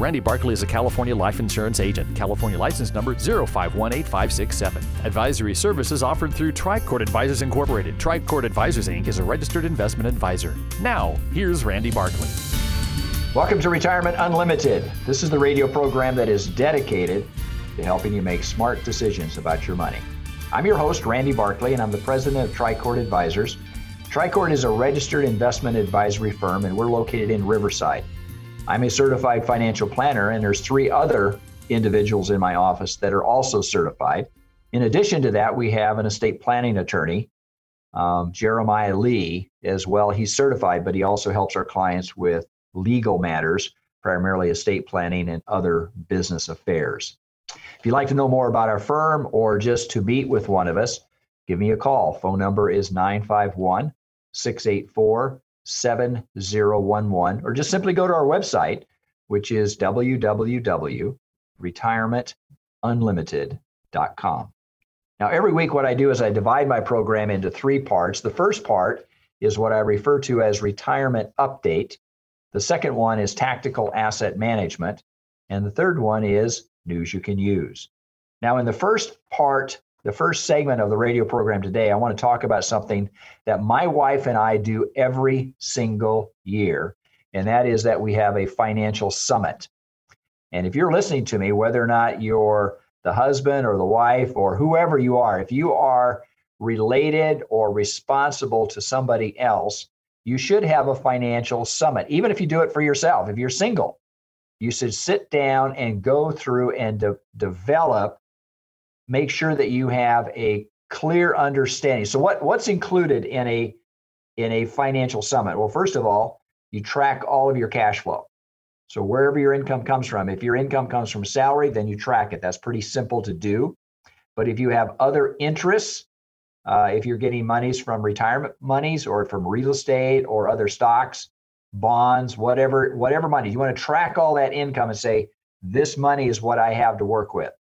Randy Barkley is a California life insurance agent. California license number 0518567. Advisory services offered through Tricord Advisors Incorporated. Tricord Advisors Inc. is a registered investment advisor. Now, here's Randy Barkley. Welcome to Retirement Unlimited. This is the radio program that is dedicated to helping you make smart decisions about your money. I'm your host, Randy Barkley, and I'm the president of Tricord Advisors. Tricord is a registered investment advisory firm, and we're located in Riverside. I'm a certified financial planner, and there's three other individuals in my office that are also certified. In addition to that, we have an estate planning attorney, um, Jeremiah Lee, as well. He's certified, but he also helps our clients with legal matters, primarily estate planning and other business affairs. If you'd like to know more about our firm or just to meet with one of us, give me a call. Phone number is 951 684 7011, or just simply go to our website, which is www.retirementunlimited.com. Now, every week, what I do is I divide my program into three parts. The first part is what I refer to as retirement update. The second one is tactical asset management. And the third one is news you can use. Now, in the first part the first segment of the radio program today, I want to talk about something that my wife and I do every single year, and that is that we have a financial summit. And if you're listening to me, whether or not you're the husband or the wife or whoever you are, if you are related or responsible to somebody else, you should have a financial summit, even if you do it for yourself. If you're single, you should sit down and go through and de- develop make sure that you have a clear understanding. So what what's included in a in a financial summit? Well, first of all, you track all of your cash flow. So wherever your income comes from, if your income comes from salary, then you track it. That's pretty simple to do. But if you have other interests, uh, if you're getting monies from retirement monies or from real estate or other stocks, bonds, whatever, whatever money, you want to track all that income and say, this money is what I have to work with.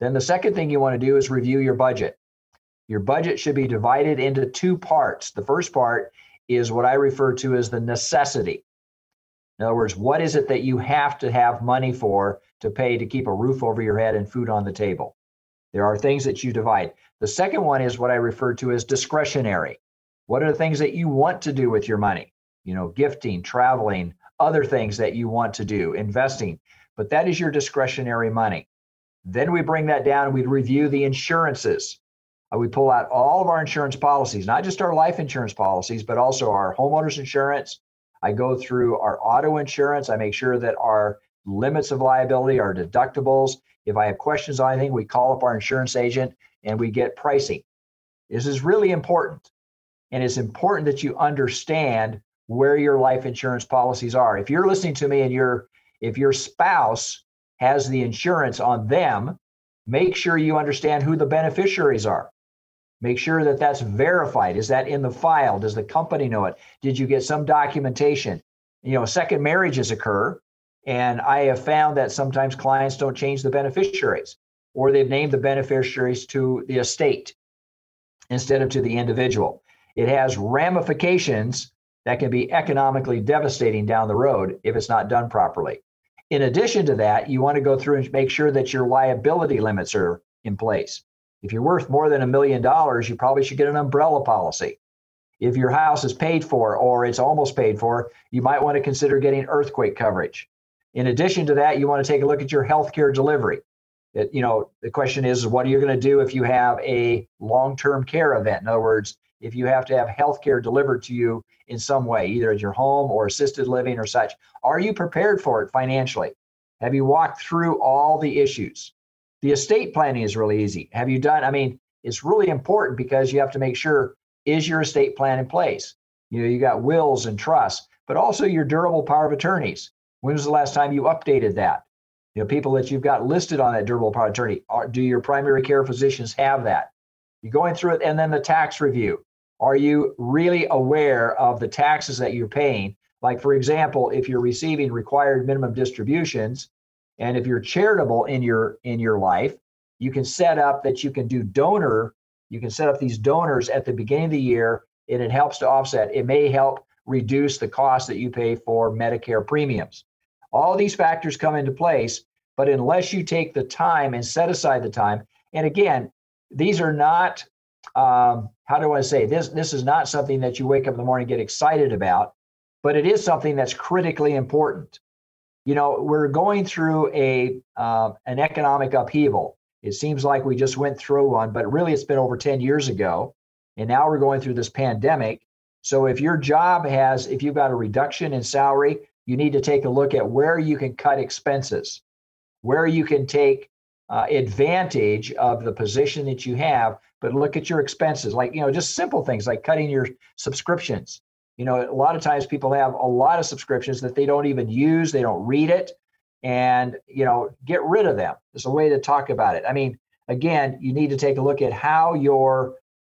Then the second thing you want to do is review your budget. Your budget should be divided into two parts. The first part is what I refer to as the necessity. In other words, what is it that you have to have money for to pay to keep a roof over your head and food on the table? There are things that you divide. The second one is what I refer to as discretionary. What are the things that you want to do with your money? You know, gifting, traveling, other things that you want to do, investing. But that is your discretionary money. Then we bring that down and we review the insurances. Uh, we pull out all of our insurance policies, not just our life insurance policies, but also our homeowners insurance. I go through our auto insurance. I make sure that our limits of liability, our deductibles. If I have questions on anything, we call up our insurance agent and we get pricing. This is really important. And it's important that you understand where your life insurance policies are. If you're listening to me and your if your spouse has the insurance on them, make sure you understand who the beneficiaries are. Make sure that that's verified. Is that in the file? Does the company know it? Did you get some documentation? You know, second marriages occur, and I have found that sometimes clients don't change the beneficiaries, or they've named the beneficiaries to the estate instead of to the individual. It has ramifications that can be economically devastating down the road if it's not done properly. In addition to that, you want to go through and make sure that your liability limits are in place. If you're worth more than a million dollars, you probably should get an umbrella policy. If your house is paid for or it's almost paid for, you might want to consider getting earthquake coverage. In addition to that, you want to take a look at your healthcare delivery. It, you know, the question is, what are you going to do if you have a long-term care event? In other words, if you have to have health care delivered to you in some way, either at your home or assisted living or such. Are you prepared for it financially? Have you walked through all the issues? The estate planning is really easy. Have you done? I mean, it's really important because you have to make sure is your estate plan in place? You know, you got wills and trusts, but also your durable power of attorneys. When was the last time you updated that? You know, people that you've got listed on that durable power attorney, are, do your primary care physicians have that? You're going through it, and then the tax review. Are you really aware of the taxes that you're paying? Like, for example, if you're receiving required minimum distributions, and if you're charitable in your in your life, you can set up that you can do donor. You can set up these donors at the beginning of the year, and it helps to offset. It may help reduce the cost that you pay for Medicare premiums. All these factors come into place, but unless you take the time and set aside the time, and again, these are not um, how do I say this? This is not something that you wake up in the morning get excited about, but it is something that's critically important. You know, we're going through a uh, an economic upheaval. It seems like we just went through one, but really it's been over 10 years ago. And now we're going through this pandemic. So if your job has, if you've got a reduction in salary, you need to take a look at where you can cut expenses, where you can take uh, advantage of the position that you have, but look at your expenses, like, you know, just simple things like cutting your subscriptions. You know, a lot of times people have a lot of subscriptions that they don't even use, they don't read it, and, you know, get rid of them. There's a way to talk about it. I mean, again, you need to take a look at how your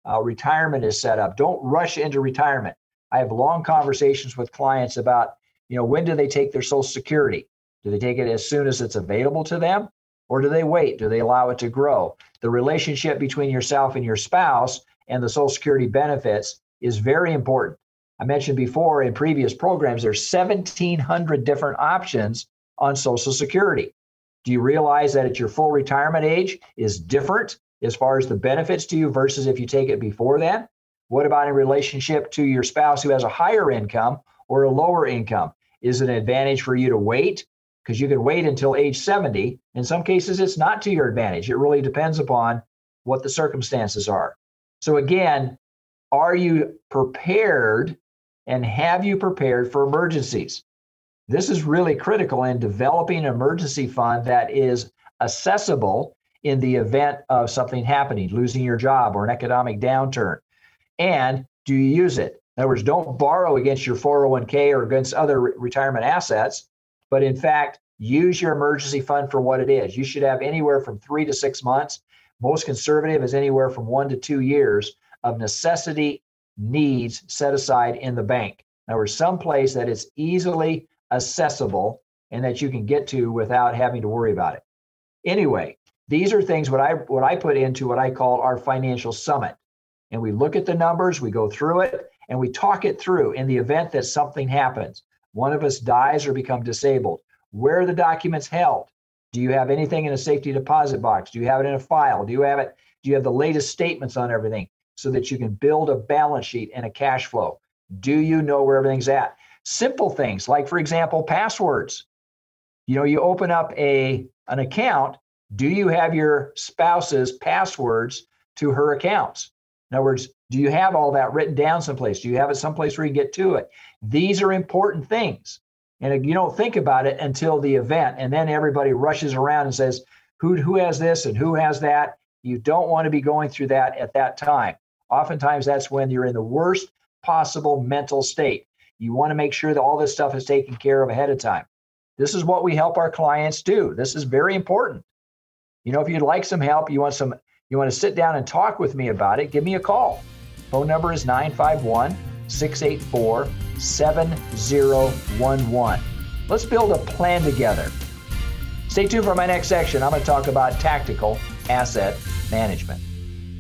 uh, retirement is set up. Don't rush into retirement. I have long conversations with clients about, you know, when do they take their Social Security? Do they take it as soon as it's available to them? Or do they wait? Do they allow it to grow? The relationship between yourself and your spouse and the Social Security benefits is very important. I mentioned before in previous programs, there's 1,700 different options on Social Security. Do you realize that at your full retirement age is different as far as the benefits to you versus if you take it before then? What about in relationship to your spouse who has a higher income or a lower income? Is it an advantage for you to wait? Because you can wait until age 70. In some cases, it's not to your advantage. It really depends upon what the circumstances are. So, again, are you prepared and have you prepared for emergencies? This is really critical in developing an emergency fund that is accessible in the event of something happening, losing your job or an economic downturn. And do you use it? In other words, don't borrow against your 401k or against other re- retirement assets, but in fact, use your emergency fund for what it is. You should have anywhere from three to six months. Most conservative is anywhere from one to two years of necessity needs set aside in the bank. In other words, some place that is easily accessible and that you can get to without having to worry about it. Anyway, these are things what I what I put into what I call our financial summit. And we look at the numbers, we go through it, and we talk it through in the event that something happens. One of us dies or become disabled. Where are the documents held? Do you have anything in a safety deposit box? Do you have it in a file? Do you have it? Do you have the latest statements on everything so that you can build a balance sheet and a cash flow? Do you know where everything's at? Simple things like, for example, passwords. You know, you open up a an account. Do you have your spouse's passwords to her accounts? In other words, do you have all that written down someplace? Do you have it someplace where you can get to it? These are important things. And you don't think about it until the event. And then everybody rushes around and says, who, who has this and who has that? You don't want to be going through that at that time. Oftentimes, that's when you're in the worst possible mental state. You want to make sure that all this stuff is taken care of ahead of time. This is what we help our clients do. This is very important. You know, if you'd like some help, you want some you want to sit down and talk with me about it, give me a call. Phone number is 951 684 7011. Let's build a plan together. Stay tuned for my next section. I'm going to talk about tactical asset management.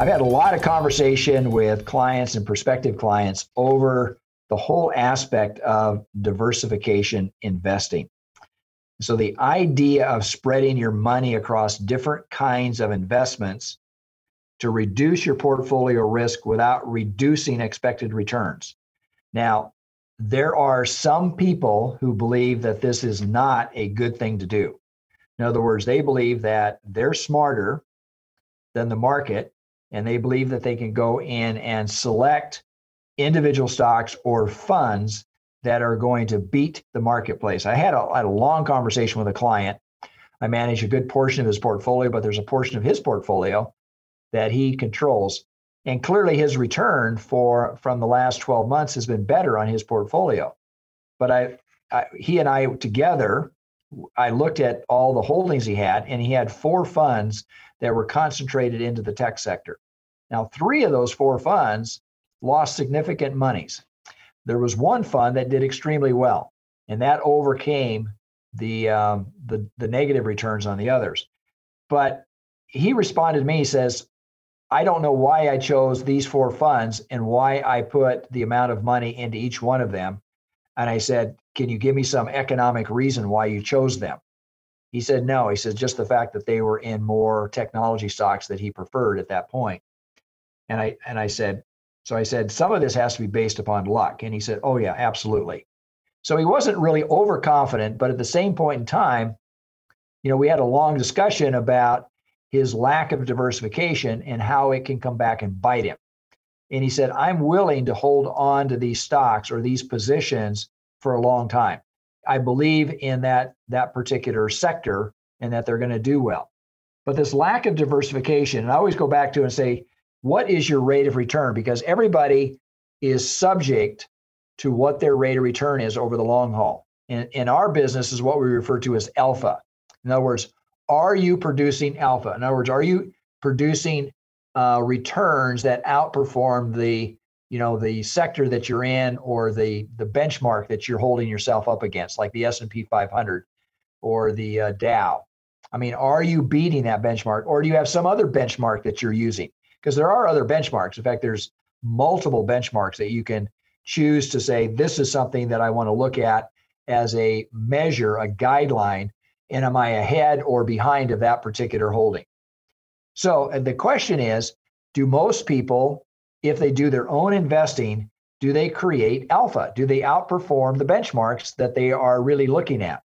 I've had a lot of conversation with clients and prospective clients over the whole aspect of diversification investing. So, the idea of spreading your money across different kinds of investments to reduce your portfolio risk without reducing expected returns. Now, there are some people who believe that this is not a good thing to do. In other words, they believe that they're smarter than the market and they believe that they can go in and select individual stocks or funds that are going to beat the marketplace. I had had a long conversation with a client. I manage a good portion of his portfolio, but there's a portion of his portfolio that he controls and clearly his return for from the last 12 months has been better on his portfolio but I, I, he and i together i looked at all the holdings he had and he had four funds that were concentrated into the tech sector now three of those four funds lost significant monies there was one fund that did extremely well and that overcame the um, the, the negative returns on the others but he responded to me he says I don't know why I chose these four funds and why I put the amount of money into each one of them. And I said, Can you give me some economic reason why you chose them? He said, No. He said, just the fact that they were in more technology stocks that he preferred at that point. And I and I said, so I said, some of this has to be based upon luck. And he said, Oh yeah, absolutely. So he wasn't really overconfident, but at the same point in time, you know, we had a long discussion about his lack of diversification and how it can come back and bite him. And he said, I'm willing to hold on to these stocks or these positions for a long time. I believe in that, that particular sector and that they're going to do well. But this lack of diversification, and I always go back to and say, what is your rate of return? Because everybody is subject to what their rate of return is over the long haul. In, in our business is what we refer to as alpha. In other words, are you producing alpha? In other words, are you producing uh, returns that outperform the you know the sector that you're in or the the benchmark that you're holding yourself up against, like the S&P 500 or the uh, Dow? I mean, are you beating that benchmark, or do you have some other benchmark that you're using? Because there are other benchmarks. In fact, there's multiple benchmarks that you can choose to say this is something that I want to look at as a measure, a guideline and am I ahead or behind of that particular holding? So the question is do most people, if they do their own investing, do they create alpha? Do they outperform the benchmarks that they are really looking at?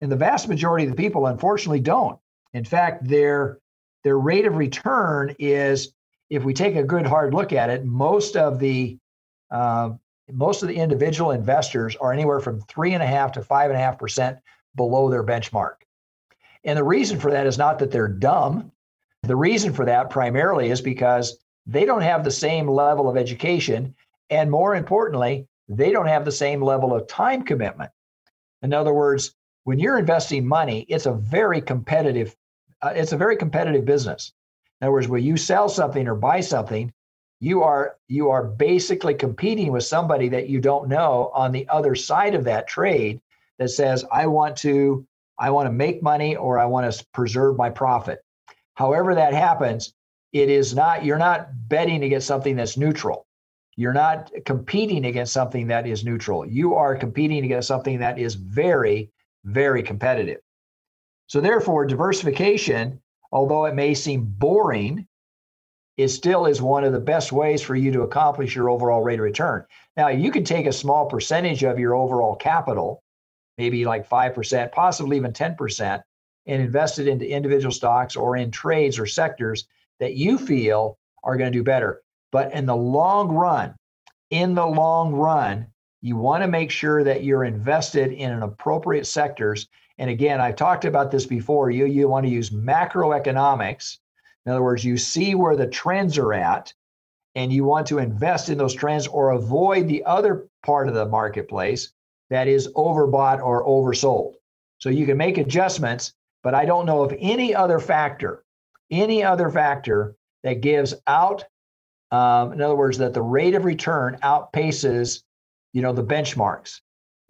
And the vast majority of the people, unfortunately, don't. In fact, their their rate of return is, if we take a good hard look at it, most of the uh, most of the individual investors are anywhere from three and a half to five and a half percent below their benchmark. And the reason for that is not that they're dumb. The reason for that primarily is because they don't have the same level of education. And more importantly, they don't have the same level of time commitment. In other words, when you're investing money, it's a very competitive, uh, it's a very competitive business. In other words, when you sell something or buy something, you are you are basically competing with somebody that you don't know on the other side of that trade that says, I want to I want to make money or I want to preserve my profit. However that happens, it is not you're not betting against something that's neutral. You're not competing against something that is neutral. You are competing against something that is very very competitive. So therefore diversification, although it may seem boring, it still is one of the best ways for you to accomplish your overall rate of return. Now, you can take a small percentage of your overall capital maybe like 5%, possibly even 10%, and invest it into individual stocks or in trades or sectors that you feel are going to do better. But in the long run, in the long run, you want to make sure that you're invested in an appropriate sectors. And again, I've talked about this before. You, you want to use macroeconomics. In other words, you see where the trends are at and you want to invest in those trends or avoid the other part of the marketplace that is overbought or oversold. So you can make adjustments, but I don't know of any other factor, any other factor that gives out, um, in other words, that the rate of return outpaces, you know, the benchmarks.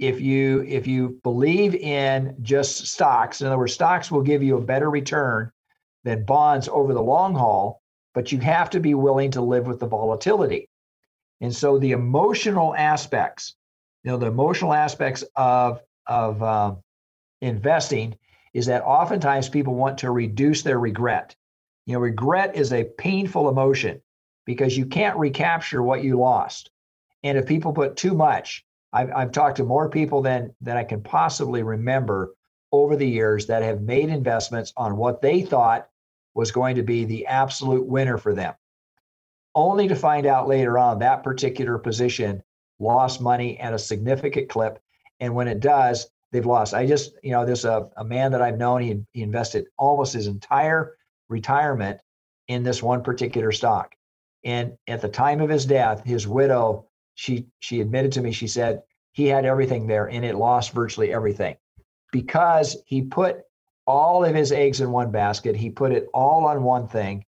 If you if you believe in just stocks, in other words, stocks will give you a better return than bonds over the long haul, but you have to be willing to live with the volatility. And so the emotional aspects, you know, the emotional aspects of of uh, investing is that oftentimes people want to reduce their regret. You know, regret is a painful emotion because you can't recapture what you lost. And if people put too much, I've, I've talked to more people than than I can possibly remember over the years that have made investments on what they thought was going to be the absolute winner for them, only to find out later on that particular position lost money at a significant clip. And when it does, they've lost. I just, you know, there's a, a man that I've known, he, he invested almost his entire retirement in this one particular stock. And at the time of his death, his widow, she she admitted to me, she said he had everything there and it lost virtually everything because he put all of his eggs in one basket. He put it all on one thing.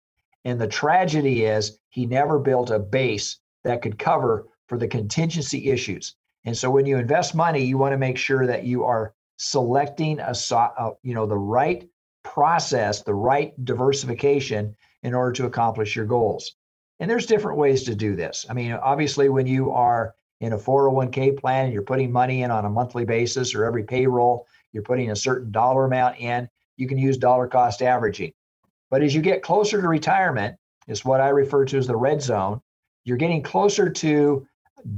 And the tragedy is he never built a base that could cover for the contingency issues. And so when you invest money, you want to make sure that you are selecting a, a you know the right process, the right diversification in order to accomplish your goals. And there's different ways to do this. I mean, obviously when you are in a 401k plan and you're putting money in on a monthly basis or every payroll, you're putting a certain dollar amount in, you can use dollar cost averaging. But as you get closer to retirement, is what I refer to as the red zone, you're getting closer to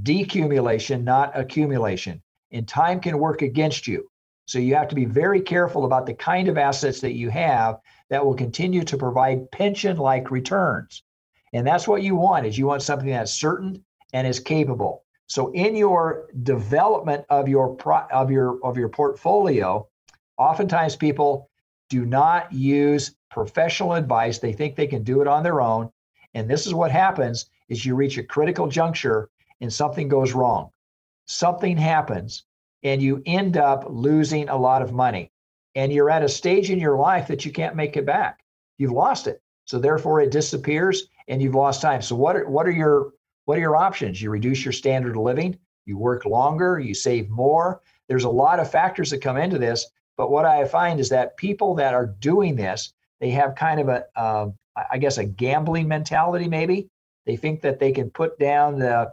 decumulation, not accumulation. And time can work against you. So you have to be very careful about the kind of assets that you have that will continue to provide pension-like returns. And that's what you want is you want something that's certain and is capable. So in your development of your pro, of your of your portfolio, oftentimes people do not use professional advice. They think they can do it on their own. And this is what happens is you reach a critical juncture and something goes wrong. Something happens and you end up losing a lot of money. And you're at a stage in your life that you can't make it back. You've lost it. So therefore it disappears and you've lost time. So what are, what are your what are your options? You reduce your standard of living, you work longer, you save more. There's a lot of factors that come into this, but what I find is that people that are doing this, they have kind of a, uh, I guess, a gambling mentality. Maybe they think that they can put down the,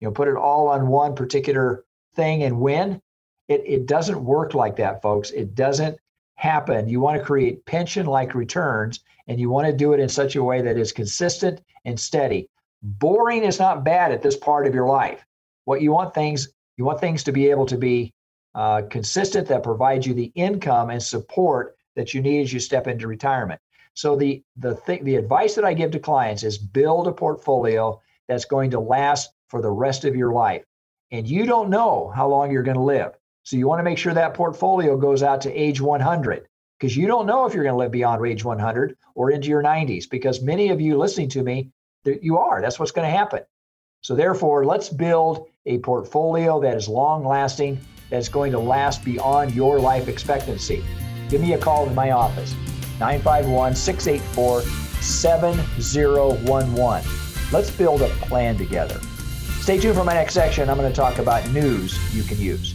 you know, put it all on one particular thing and win. It it doesn't work like that, folks. It doesn't happen. You want to create pension-like returns, and you want to do it in such a way that is consistent and steady. Boring is not bad at this part of your life. What you want things you want things to be able to be uh, consistent that provides you the income and support that you need as you step into retirement. So the the thing the advice that I give to clients is build a portfolio that's going to last for the rest of your life. And you don't know how long you're going to live. So you want to make sure that portfolio goes out to age 100 because you don't know if you're going to live beyond age 100 or into your 90s because many of you listening to me you are. That's what's going to happen. So therefore, let's build a portfolio that is long lasting, that's going to last beyond your life expectancy. Give me a call in my office, 951 684 7011. Let's build a plan together. Stay tuned for my next section. I'm going to talk about news you can use.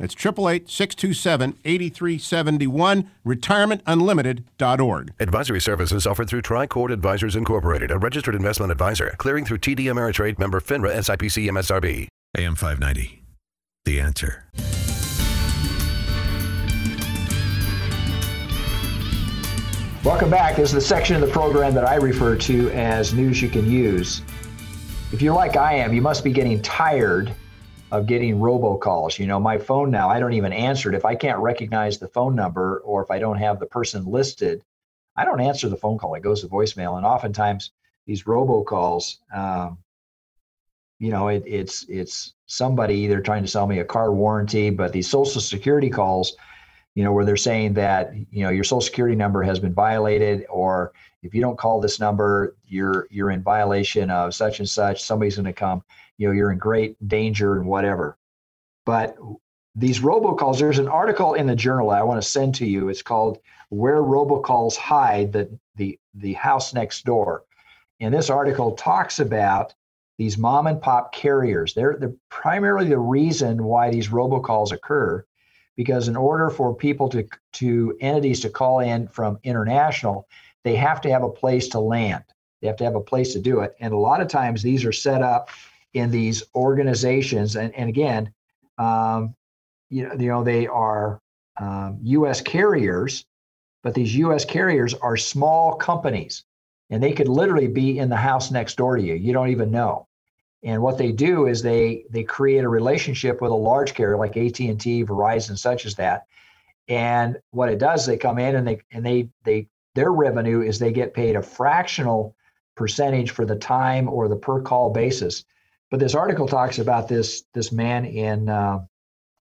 That's 888 627 8371, retirementunlimited.org. Advisory services offered through Tricord Advisors Incorporated, a registered investment advisor, clearing through TD Ameritrade member FINRA SIPC MSRB. AM 590. The answer. Welcome back. This is the section of the program that I refer to as news you can use. If you're like I am, you must be getting tired of getting robocalls. You know, my phone now, I don't even answer it. If I can't recognize the phone number or if I don't have the person listed, I don't answer the phone call. It goes to voicemail. And oftentimes these robocalls, um, you know, it, it's it's somebody either trying to sell me a car warranty, but these social security calls, you know, where they're saying that, you know, your social security number has been violated or if you don't call this number, you're you're in violation of such and such. Somebody's going to come. You know, you're in great danger and whatever. But these robocalls, there's an article in the journal I want to send to you. It's called "Where Robocalls Hide the the the House Next Door," and this article talks about these mom and pop carriers. They're, they're primarily the reason why these robocalls occur, because in order for people to to entities to call in from international, they have to have a place to land. They have to have a place to do it. And a lot of times these are set up in these organizations. And, and again, um, you, know, you know, they are um, US carriers, but these US carriers are small companies and they could literally be in the house next door to you. You don't even know. And what they do is they they create a relationship with a large carrier like AT&T, Verizon, such as that. And what it does, they come in and they and they they their revenue is they get paid a fractional percentage for the time or the per call basis. But this article talks about this this man in uh,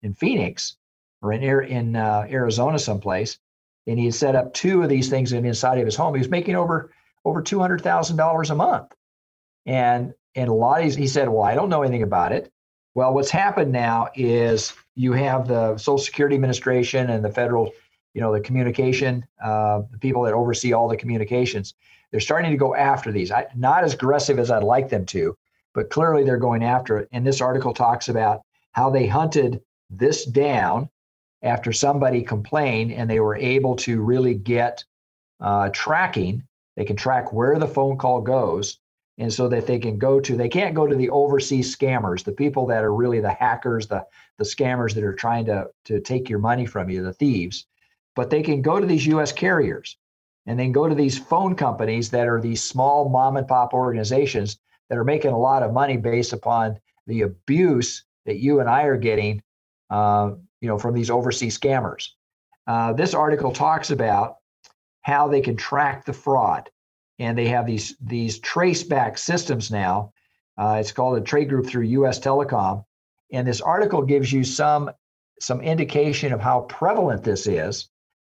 in Phoenix or in in uh, Arizona someplace, and he had set up two of these things inside of his home. He was making over over two hundred thousand dollars a month, and and a lot of these, he said, well, I don't know anything about it. Well, what's happened now is you have the Social Security Administration and the federal you know the communication uh, the people that oversee all the communications they're starting to go after these I, not as aggressive as i'd like them to but clearly they're going after it. And this article talks about how they hunted this down after somebody complained and they were able to really get uh, tracking. They can track where the phone call goes. And so that they can go to they can't go to the overseas scammers the people that are really the hackers the the scammers that are trying to to take your money from you the thieves. But they can go to these US carriers and then go to these phone companies that are these small mom and pop organizations that are making a lot of money based upon the abuse that you and I are getting, uh, you know, from these overseas scammers. Uh, this article talks about how they can track the fraud, and they have these these traceback systems now. Uh, it's called a trade group through U.S. Telecom, and this article gives you some some indication of how prevalent this is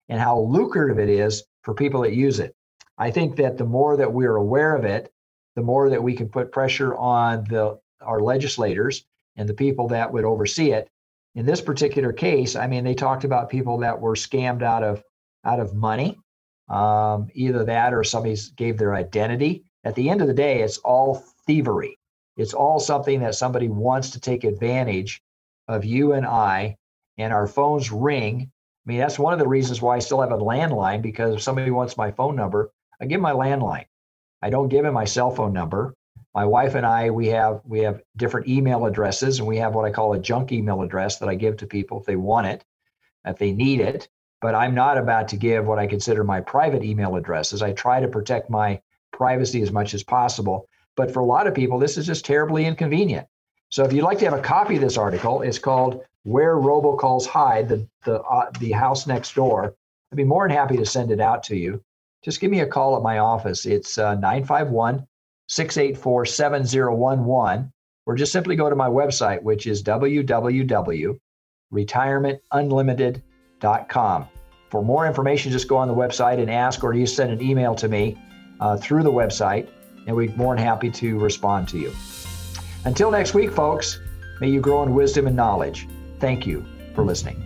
and how lucrative it is for people that use it. I think that the more that we're aware of it, the more that we can put pressure on the our legislators and the people that would oversee it. In this particular case, I mean, they talked about people that were scammed out of out of money, um, either that or somebody gave their identity. At the end of the day, it's all thievery. It's all something that somebody wants to take advantage of you and I, and our phones ring I mean, that's one of the reasons why I still have a landline because if somebody wants my phone number, I give my landline. I don't give him my cell phone number. My wife and I, we have we have different email addresses, and we have what I call a junk email address that I give to people if they want it, if they need it. But I'm not about to give what I consider my private email addresses. I try to protect my privacy as much as possible. But for a lot of people, this is just terribly inconvenient. So if you'd like to have a copy of this article, it's called where robocalls hide, the the uh, the house next door, I'd be more than happy to send it out to you. Just give me a call at my office. It's uh, 951 684 7011, or just simply go to my website, which is www.retirementunlimited.com. For more information, just go on the website and ask, or you send an email to me uh, through the website, and we'd be more than happy to respond to you. Until next week, folks, may you grow in wisdom and knowledge. Thank you for listening.